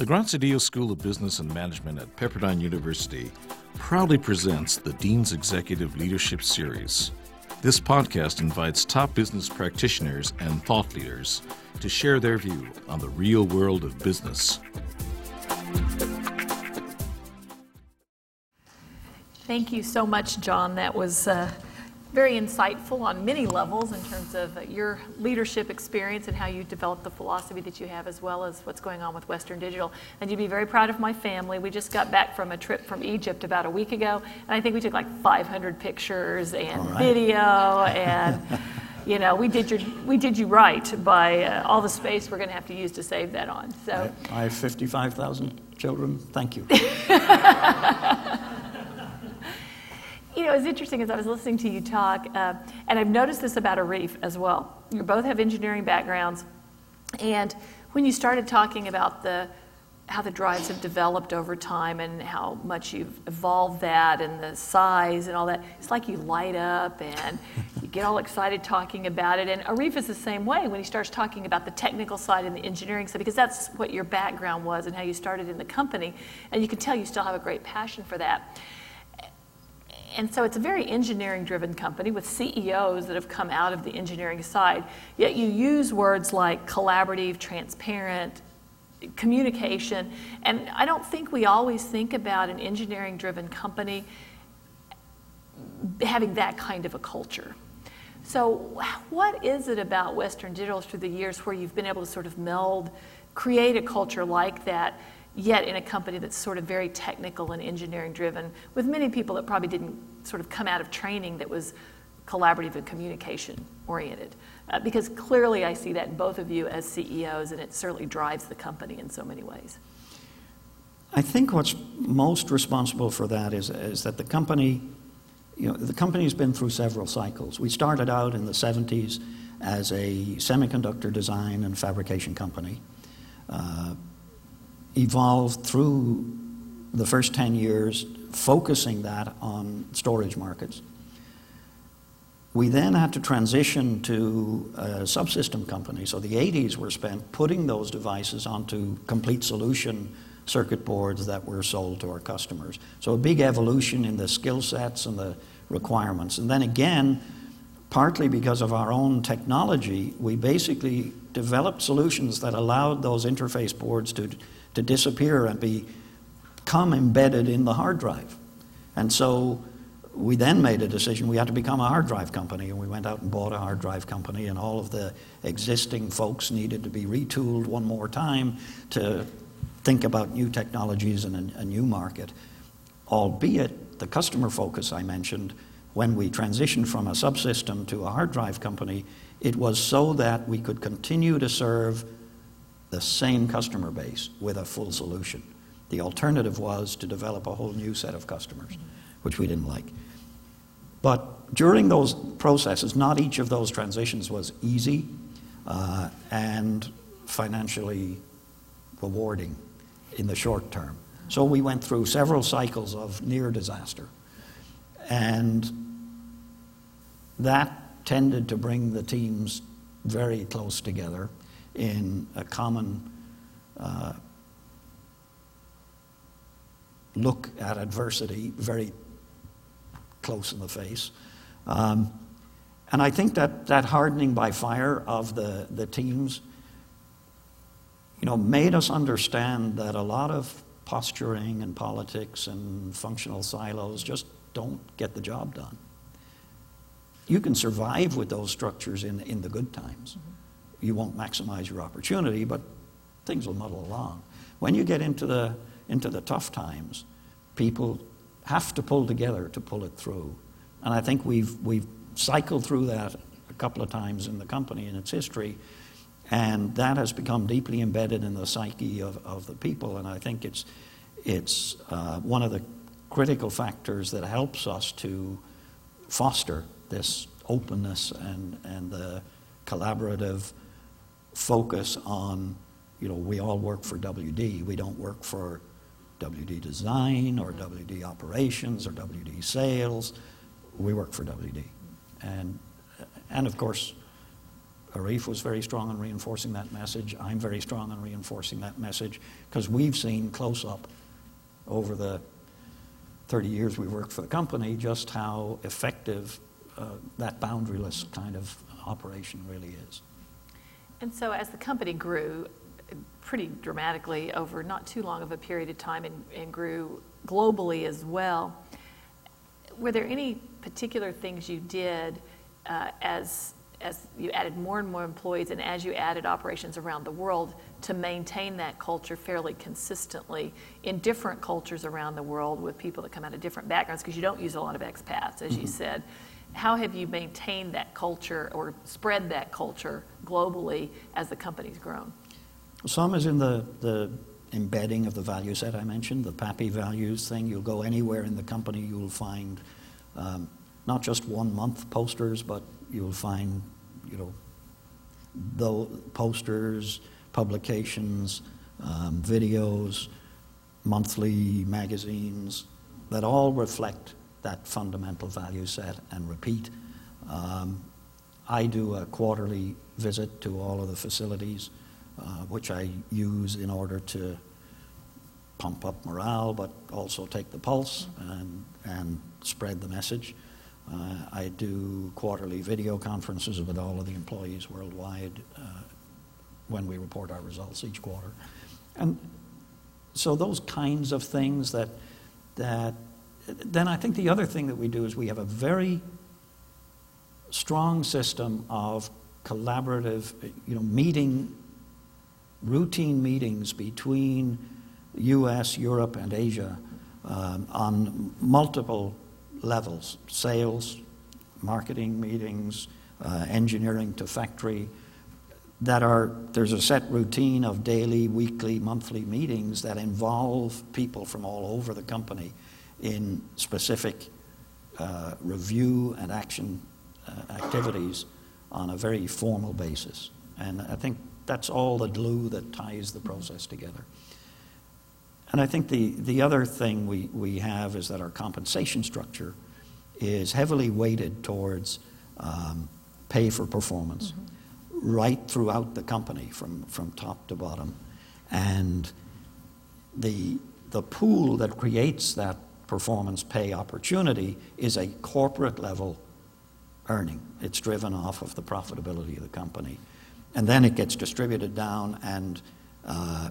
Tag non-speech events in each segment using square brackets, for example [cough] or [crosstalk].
The Graziadio School of Business and Management at Pepperdine University proudly presents the Dean's Executive Leadership Series. This podcast invites top business practitioners and thought leaders to share their view on the real world of business. Thank you so much, John. That was uh, very insightful on many levels in terms of uh, your leadership experience and how you developed the philosophy that you have, as well as what's going on with Western Digital. And you'd be very proud of my family. We just got back from a trip from Egypt about a week ago, and I think we took like 500 pictures and right. video and. you know, we did your, we did you right by uh, all the space we're going to have to use to save that on. So I have 55,000 children. Thank you. [laughs] You know, it's interesting as I was listening to you talk, uh, and I've noticed this about Arif as well. You both have engineering backgrounds, and when you started talking about the how the drives have developed over time and how much you've evolved that and the size and all that, it's like you light up and you get all excited talking about it. And Arif is the same way when he starts talking about the technical side and the engineering side, because that's what your background was and how you started in the company. And you can tell you still have a great passion for that and so it's a very engineering driven company with CEOs that have come out of the engineering side. Yet you use words like collaborative, transparent, communication. And I don't think we always think about an engineering driven company having that kind of a culture. So, what is it about Western Digital through the years where you've been able to sort of meld, create a culture like that? Yet in a company that's sort of very technical and engineering driven, with many people that probably didn't sort of come out of training that was collaborative and communication oriented. Uh, because clearly I see that in both of you as CEOs, and it certainly drives the company in so many ways. I think what's most responsible for that is, is that the company, you know, the company's been through several cycles. We started out in the 70s as a semiconductor design and fabrication company. Uh, evolved through the first 10 years, focusing that on storage markets. We then had to transition to a subsystem company. So the 80s were spent putting those devices onto complete solution circuit boards that were sold to our customers. So a big evolution in the skill sets and the requirements. And then again, partly because of our own technology, we basically developed solutions that allowed those interface boards to to disappear and become embedded in the hard drive. And so we then made a decision we had to become a hard drive company, and we went out and bought a hard drive company, and all of the existing folks needed to be retooled one more time to think about new technologies and a, new market. Albeit the customer focus I mentioned, when we transitioned from a subsystem to a hard drive company, it was so that we could continue to serve the same customer base with a full solution. The alternative was to develop a whole new set of customers, which we didn't like. But during those processes, not each of those transitions was easy uh, and financially rewarding in the short term. So we went through several cycles of near disaster. And that tended to bring the teams very close together in a common uh, look at adversity very close in the face. Um, and I think that that hardening by fire of the, the teams, you know, made us understand that a lot of posturing and politics and functional silos just don't get the job done. You can survive with those structures in, in the good times. Mm-hmm you won't maximize your opportunity, but things will muddle along. When you get into the, into the tough times, people have to pull together to pull it through. And I think we've, we've cycled through that a couple of times in the company in its history, and that has become deeply embedded in the psyche of, of the people. And I think it's, it's uh, one of the critical factors that helps us to foster this openness and, and the collaborative focus on, you know, we all work for WD. We don't work for WD Design or WD Operations or WD Sales. We work for WD. And, and of course, Arif was very strong in reinforcing that message. I'm very strong in reinforcing that message because we've seen close up over the 30 years we worked for the company just how effective uh, that boundaryless kind of operation really is. And so, as the company grew pretty dramatically over not too long of a period of time and, and grew globally as well, were there any particular things you did uh, as as you added more and more employees and as you added operations around the world to maintain that culture fairly consistently in different cultures around the world with people that come out of different backgrounds because you don't use a lot of expats as mm-hmm. you said how have you maintained that culture or spread that culture globally as the company's grown? Some is in the, the embedding of the value set i mentioned the papi values thing. You'll go anywhere in the company you'll find um, not just one month posters but you'll find, you know, the posters, publications, um, videos, monthly magazines that all reflect that fundamental value set and repeat. Um, I do a quarterly visit to all of the facilities, uh, which I use in order to pump up morale, but also take the pulse and, and spread the message. Uh, I do quarterly video conferences with all of the employees worldwide uh, when we report our results each quarter. And so those kinds of things that, that then I think the other thing that we do is we have a very strong system of collaborative, you know, meeting, routine meetings between U.S., Europe, and Asia um, on multiple levels sales, marketing meetings, uh, engineering to factory that are there's a set routine of daily weekly monthly meetings that involve people from all over the company in specific uh, review and action uh, activities on a very formal basis and i think that's all the glue that ties the process together and I think the, the other thing we, we have is that our compensation structure is heavily weighted towards um, pay for performance mm-hmm. right throughout the company from, from top to bottom. And the, the pool that creates that performance pay opportunity is a corporate level earning. It's driven off of the profitability of the company. And then it gets distributed down, and uh,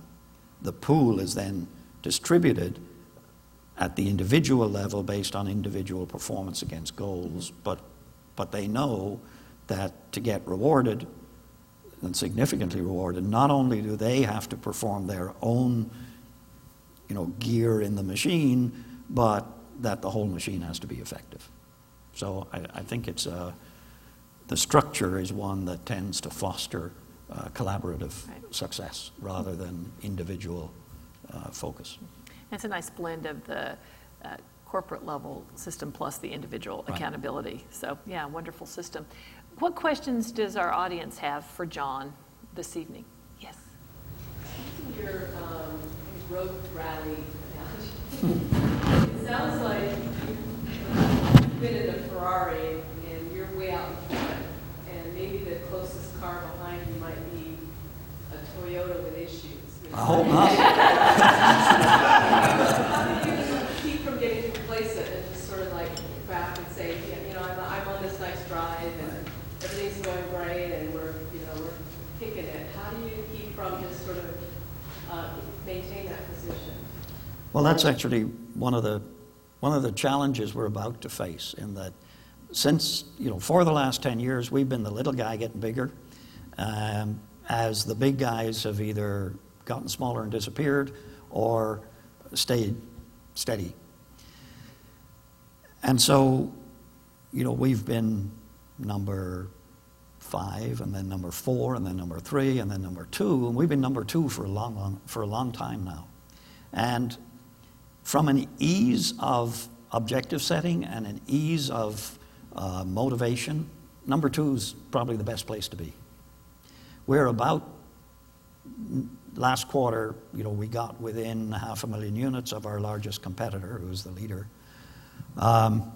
the pool is then distributed at the individual level based on individual performance against goals, but, but they know that to get rewarded and significantly rewarded, not only do they have to perform their own you know, gear in the machine, but that the whole machine has to be effective. So I, I think it's a, uh, the structure is one that tends to foster uh, collaborative right. success rather than individual uh, focus. It's a nice blend of the uh, corporate level system plus the individual right. accountability. So, yeah, wonderful system. What questions does our audience have for John this evening? Yes. Your um, road rally [laughs] it sounds like you've been in a Ferrari and you're way out in front, and maybe the closest car behind you might be a Toyota with issues. I hope not. How [laughs] do you keep from getting complacent and just sort of like back and say, you know, I'm, I'm on this nice drive and everything's going great and we're, you know, we're kicking it. How do you keep from just sort of uh, maintain that position? Well, that's actually one of the one of the challenges we're about to face in that since you know for the last 10 years we've been the little guy getting bigger um, as the big guys have either gotten smaller and disappeared or stayed steady. And so, you know, we've been number five, and then number four, and then number three, and then number two, and we've been number two for a long, long, for a long time now. And from an ease of objective setting and an ease of uh, motivation, number two is probably the best place to be. We're about last quarter, you know, we got within half a million units of our largest competitor, who's the leader. Um,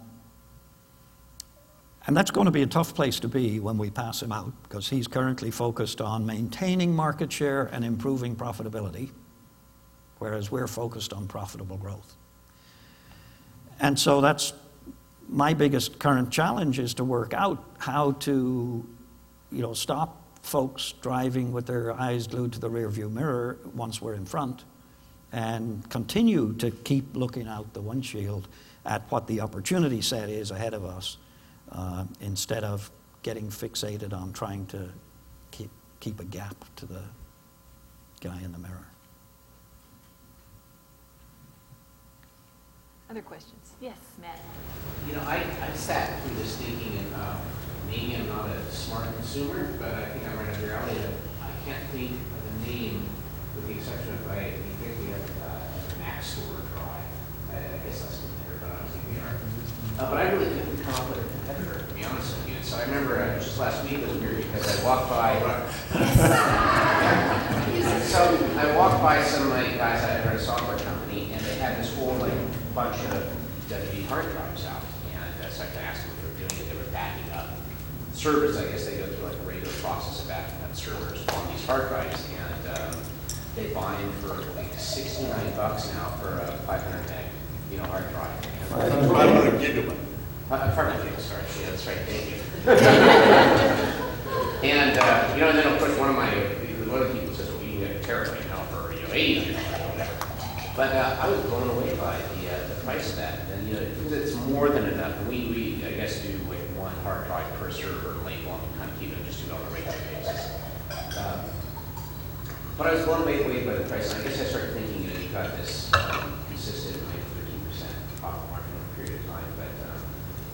And that's going to be a tough place to be when we pass him out because he's currently focused on maintaining market share and improving profitability, whereas we're focused on profitable growth. And so that's my biggest current challenge is to work out how to, you know, stop folks driving with their eyes glued to the rearview mirror once we're in front and continue to keep looking out the windshield at what the opportunity set is ahead of us uh, instead of getting fixated on trying to keep, keep a gap to the guy in the mirror. Other questions? Yes, Matt. You know, I, I sat through this thinking, and uh, maybe I'm not a smart consumer, but I think I'm right up your alley. I can't think of the name, with the exception of, I think we have uh, Maxtor Drive. I, I guess that's in there, but I don't think we are. Uh, but I really couldn't come up with a competitor, to be honest with you. And so I remember uh, just last week was weird because I walked by. [laughs] [laughs] so I walked by some of my guys at a software company, and they had this whole like bunch of WD hard drives out. And uh, so I asked them if they were doing it. They were backing up servers. I guess they go through like a regular process of backing up servers on these hard drives, and um, they buy them for like 69 bucks now for a 500 meg, you know, hard drive. And, 500 gigabyte. uh, pardon me, sorry, yeah, that's right, thank you. [laughs] and, uh, you know, and then of course, one of my, one of the people says, well, you can get a terabyte now for, you know, 80 gigabyte or whatever. But uh, I was blown away by the, uh, the price of that, and, you know, because it's more than enough. And we, we, I guess, do like one hard drive per server label, and kind of keep it, just do it on a regular basis. Um, but I was blown away away by the price, and I guess I started thinking, you know, you've got this um, consistent, like, 13% profit margin over a period of time, but, um,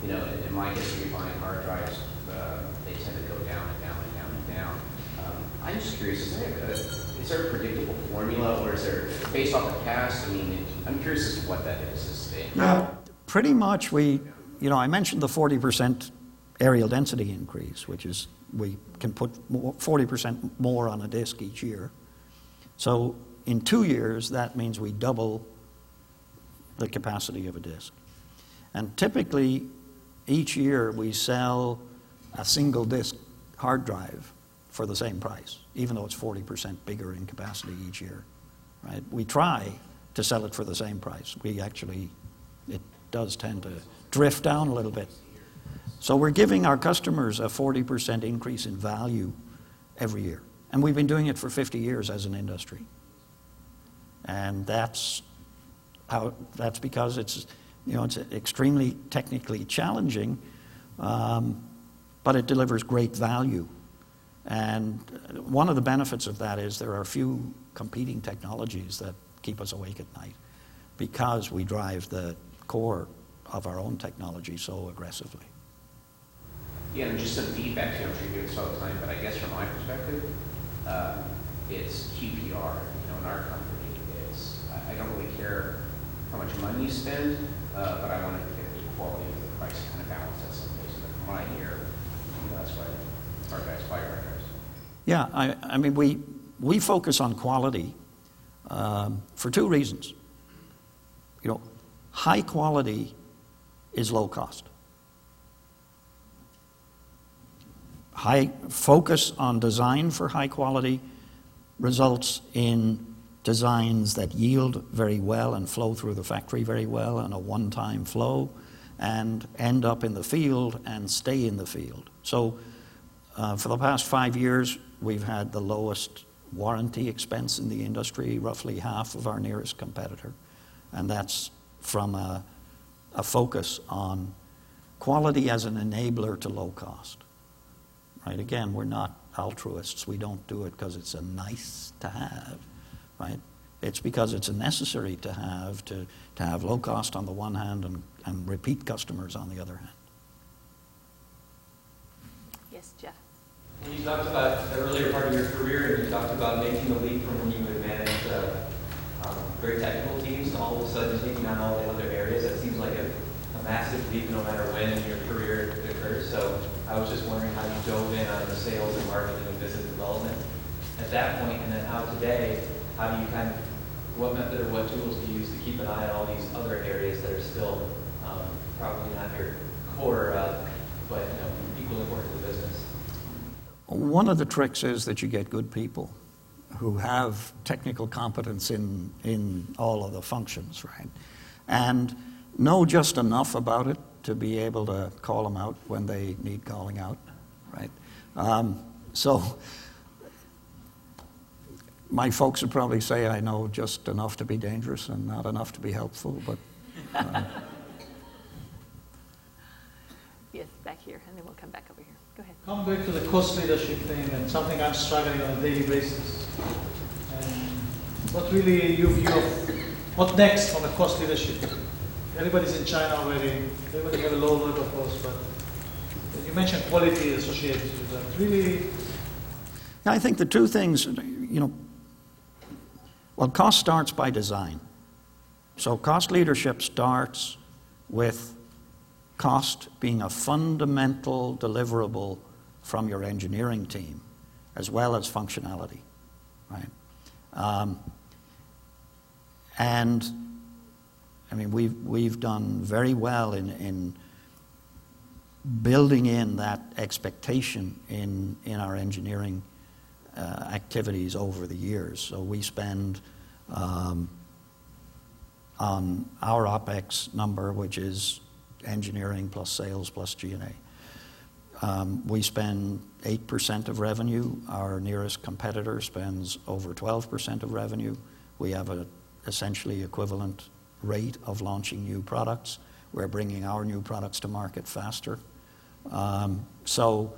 you know, in, in my history of buying hard drives, uh, they tend to go down and down and down and down. Um, I'm just curious, is there a, is there a predictable formula, or is there, based off the past, I mean, I'm curious as to what that is. is it, Yeah, pretty much we, you know, I mentioned the 40% areal density increase, which is we can put more, 40% more on a disk each year. So in two years, that means we double the capacity of a disk. And typically, each year we sell a single disk hard drive for the same price, even though it's 40% bigger in capacity each year. Right? We try to sell it for the same price. We actually, it does tend to drift down a little bit. So we're giving our customers a 40% increase in value every year. And we've been doing it for 50 years as an industry. And that's how, that's because it's, you know, it's extremely technically challenging, um, but it delivers great value. And one of the benefits of that is there are few competing technologies that keep us awake at night because we drive the core of our own technology so aggressively. Yeah, and just some feedback, too, I'm sure you get this all the time, but I guess from my perspective, uh, it's QPR, you know, in our company, it's, I, don't really care how much money you spend, uh, but I want to get the quality of the price kind of balance at some place. But from what I hear, you know, that's why our guys buy our guys. Yeah, I, I mean, we, we focus on quality um, for two reasons. You know, high quality is low cost. High focus on design for high quality results in designs that yield very well and flow through the factory very well and a one time flow and end up in the field and stay in the field. So, uh, for the past five years, we've had the lowest warranty expense in the industry, roughly half of our nearest competitor. And that's from a, a focus on quality as an enabler to low cost. Right? Again, we're not altruists. We don't do it because it's a nice to have, right? It's because it's a necessary to have to, to have low cost on the one hand and, and repeat customers on the other hand. Yes, Jeff. When you talked about the earlier part of your career, and you talked about making the leap from when you would manage um, very technical teams to all of a sudden taking on all the other areas, that seems like a, a massive leap no matter when in your career it occurs. So I was just wondering how you dove in on the sales and marketing and business development at that point, and then how today, how do you kind of, what method or what tools do you use to keep an eye on all these other areas that are still um, probably not your core uh, but, you know, equally important to the business. One of the tricks is that you get good people who have technical competence in, in all of the functions, right? And know just enough about it to be able to call them out when they need calling out, right? Um, so, my folks would probably say I know just enough to be dangerous and not enough to be helpful, but. Uh, Yes, back here, and then we'll come back over here. Go ahead. Come back to the cost leadership thing and something I'm struggling on a daily basis. And what really your view of what next from the cost leadership? Everybody's in China already. Everybody have a low level of cost, but you mentioned quality associated with that. Really, Yeah, I think the two things, you know, well, cost starts by design. So cost leadership starts with cost being a fundamental deliverable from your engineering team, as well as functionality, right? Um, and I mean, we've, we've done very well in, in building in that expectation in, in our engineering uh, activities over the years. So we spend um, on our OPEX number, which is engineering plus sales plus G&A. Um, we spend 8% of revenue. Our nearest competitor spends over 12% of revenue. We have an essentially equivalent rate of launching new products. We're bringing our new products to market faster. Um, so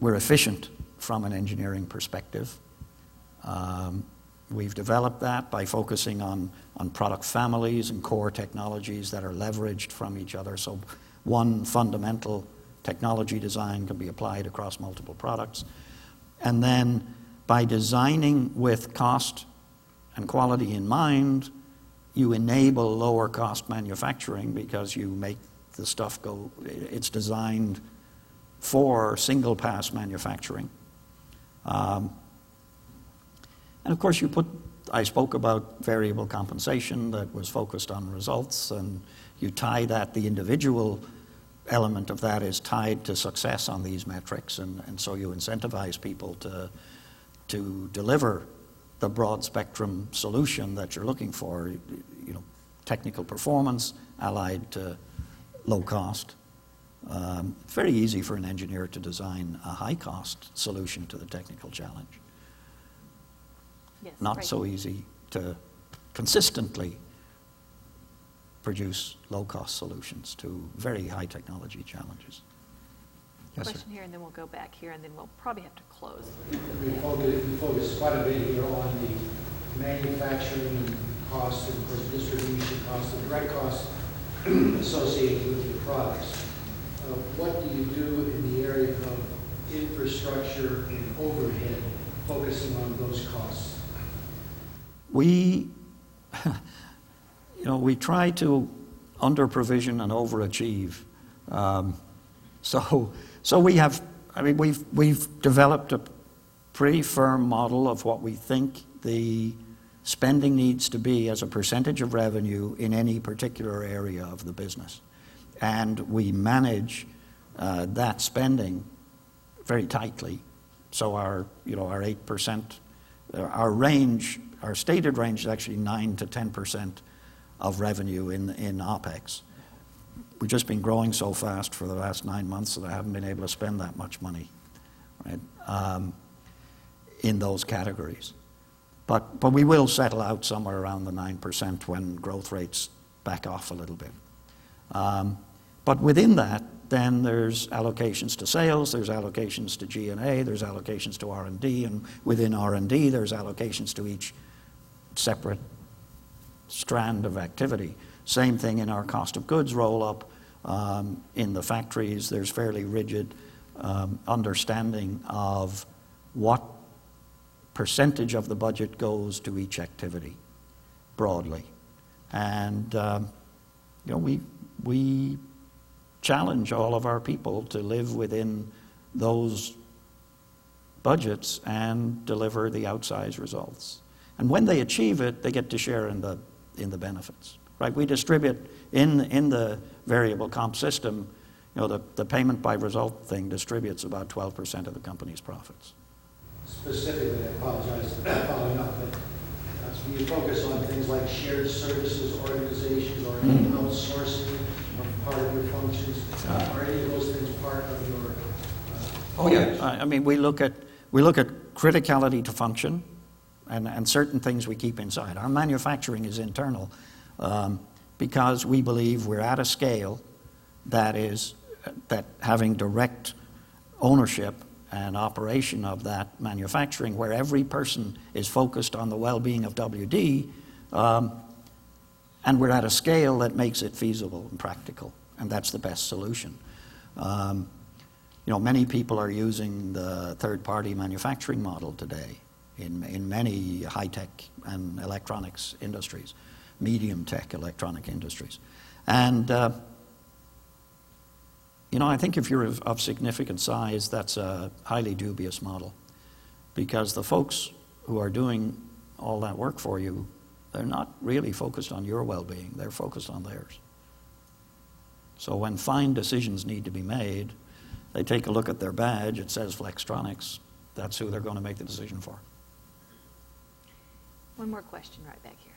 we're efficient from an engineering perspective. Um, we've developed that by focusing on, on product families and core technologies that are leveraged from each other. So one fundamental technology design can be applied across multiple products. And then by designing with cost and quality in mind, you enable lower cost manufacturing because you make the stuff go, it's designed for single pass manufacturing. Um, and of course, you put, I spoke about variable compensation that was focused on results, and you tie that, the individual element of that is tied to success on these metrics, and, and so you incentivize people to, to deliver the broad spectrum solution that you're looking for, you know, technical performance allied to low cost. Um, very easy for an engineer to design a high cost solution to the technical challenge. Yes, Not right. so easy to consistently produce low cost solutions to very high technology challenges. Yes, sir. Question here, and then we'll go back here, and then we'll probably have to close. We focus, we focus quite a bit here on the manufacturing costs and of course distribution costs, the direct costs [clears throat] associated with your products. Uh, What do you do in the area of infrastructure and overhead, focusing on those costs? We, [laughs] you know, we try to under provision and overachieve. Um, so, so we have, I mean, we've, we've developed a pretty firm model of what we think the spending needs to be as a percentage of revenue in any particular area of the business. And we manage uh, that spending very tightly. So our, you know, our 8%, uh, our range, our stated range is actually 9 to 10% of revenue in, in OPEX. We've just been growing so fast for the last nine months that I haven't been able to spend that much money, right, um, in those categories. But, but we will settle out somewhere around the 9% when growth rates back off a little bit. Um, but within that, then there's allocations to sales, there's allocations to G&A, there's allocations to R&D, and within R&D, there's allocations to each separate strand of activity. Same thing in our cost of goods roll up. Um, in the factories, there's fairly rigid um, understanding of what percentage of the budget goes to each activity broadly. And, um, you know, we, we challenge all of our people to live within those budgets and deliver the outsized results. And when they achieve it, they get to share in the, in the benefits. right? We distribute in, in the variable comp system, you know, the, the payment by result thing distributes about 12% of the company's profits. Specifically, I apologize for following up, but uh, so you focus on things like shared services organizations or any outsourcing part of your functions? Are any of those things part of your? uh, Oh, yeah. I I mean, we look at, we look at criticality to function and, and certain things we keep inside. Our manufacturing is internal um, because we believe we're at a scale that is, that having direct ownership and operation of that manufacturing, where every person is focused on the well-being of WD, um, and we're at a scale that makes it feasible and practical, and that's the best solution. Um, you know, many people are using the third-party manufacturing model today in, in many high-tech and electronics industries, medium-tech electronic industries. And, uh, you know, I think if you're of, of significant size, that's a highly dubious model because the folks who are doing all that work for you, they're not really focused on your well-being, they're focused on theirs. So when fine decisions need to be made, they take a look at their badge, it says Flextronics. That's who they're going to make the decision for. One more question right back here.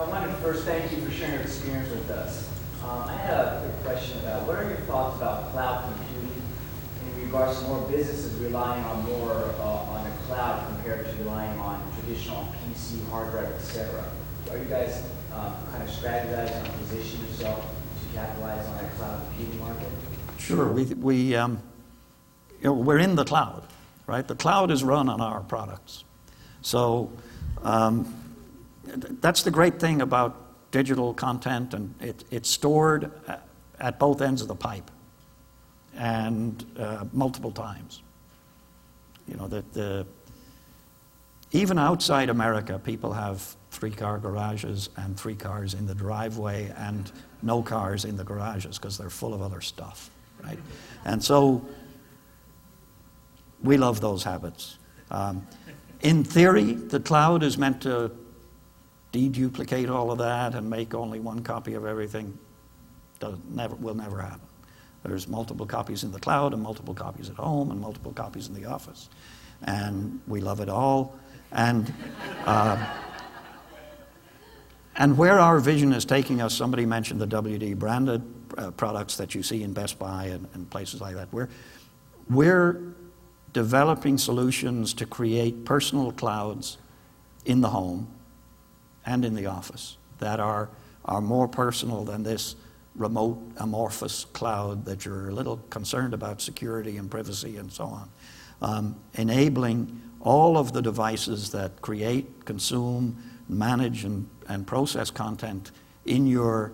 I wanted to first thank you for sharing your experience with us. Um, I had a quick question about what are your thoughts about cloud computing in regards to more businesses relying on more uh, on the cloud compared to relying on traditional PC hardware, et cetera? Are you guys uh, kind of strategizing on positioning yourself to capitalize on that cloud computing market? Sure, we, we, um, you know, we're in the cloud, right? The cloud is run on our products. So um, that's the great thing about digital content, and it, it's stored at both ends of the pipe and uh, multiple times. You know, that the, even outside America, people have three car garages and three cars in the driveway and no cars in the garages because they're full of other stuff, right? And so we love those habits. Um, in theory, the cloud is meant to deduplicate all of that and make only one copy of everything. Does, never, will never happen. There's multiple copies in the cloud and multiple copies at home and multiple copies in the office. And we love it all. And, uh, and where our vision is taking us, somebody mentioned the WD branded uh, products that you see in Best Buy and, and places like that. We're, we're developing solutions to create personal clouds in the home and in the office that are, are more personal than this remote amorphous cloud that you're a little concerned about security and privacy and so on. Um, enabling all of the devices that create, consume, manage, and, and process content in your,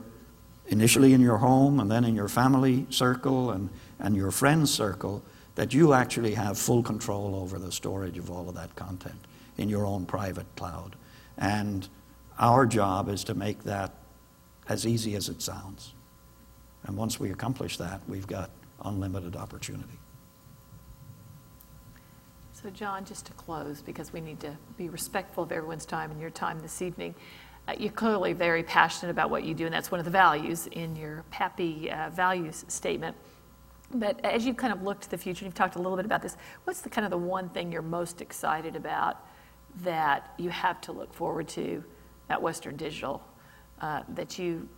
initially in your home and then in your family circle and, and your friends circle, that you actually have full control over the storage of all of that content in your own private cloud. And our job is to make that as easy as it sounds. And once we accomplish that, we've got unlimited opportunity. So, John, just to close, because we need to be respectful of everyone's time and your time this evening, uh, you're clearly very passionate about what you do, and that's one of the values in your PAPI uh, values statement. But as you kind of look to the future, you've talked a little bit about this. What's the kind of the one thing you're most excited about that you have to look forward to at Western Digital uh, that you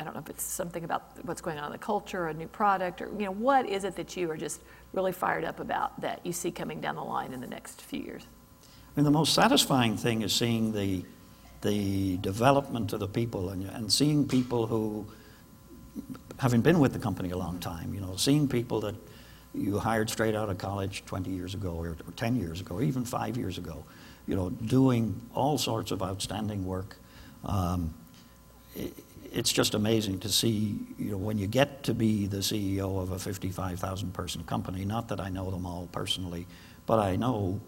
I don't know if it's something about what's going on in the culture, a new product, or you know, what is it that you are just really fired up about that you see coming down the line in the next few years? I mean, the most satisfying thing is seeing the the development of the people and, and seeing people who, having been with the company a long time, you know, seeing people that you hired straight out of college 20 years ago or, or 10 years ago or even five years ago, you know, doing all sorts of outstanding work. Um, it's just amazing to see, you know, when you get to be the CEO of a 55,000 person company, not that I know them all personally, but I know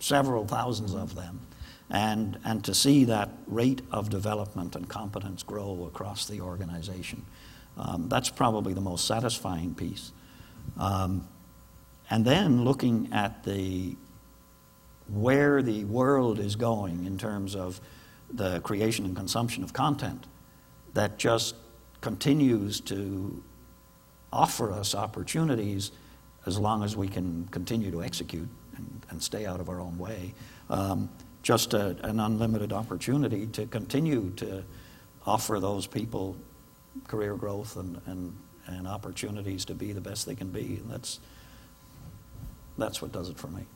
several thousands of them. And, and to see that rate of development and competence grow across the organization, um, that's probably the most satisfying piece. Um, and then looking at the where the world is going in terms of the creation and consumption of content that just continues to offer us opportunities as long as we can continue to execute and, and stay out of our own way. Um, just a, an unlimited opportunity to continue to offer those people career growth and, and, and opportunities to be the best they can be. And that's, that's what does it for me.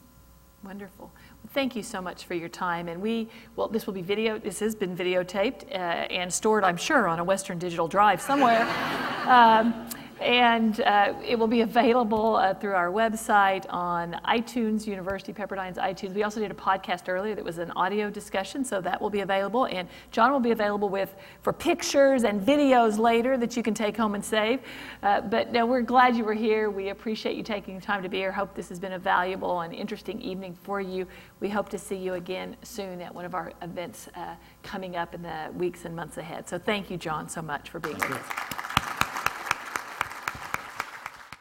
Wonderful. Well, thank you so much for your time. And we, well, this will be video, this has been videotaped uh, and stored, I'm sure, on a Western Digital Drive somewhere. [laughs] um, and uh, it will be available uh, through our website on iTunes, University Pepperdine's iTunes. We also did a podcast earlier that was an audio discussion, so that will be available. And John will be available with for pictures and videos later that you can take home and save. Uh, but no, we're glad you were here. We appreciate you taking time to be here. Hope this has been a valuable and interesting evening for you. We hope to see you again soon at one of our events uh, coming up in the weeks and months ahead. So thank you, John, so much for being here.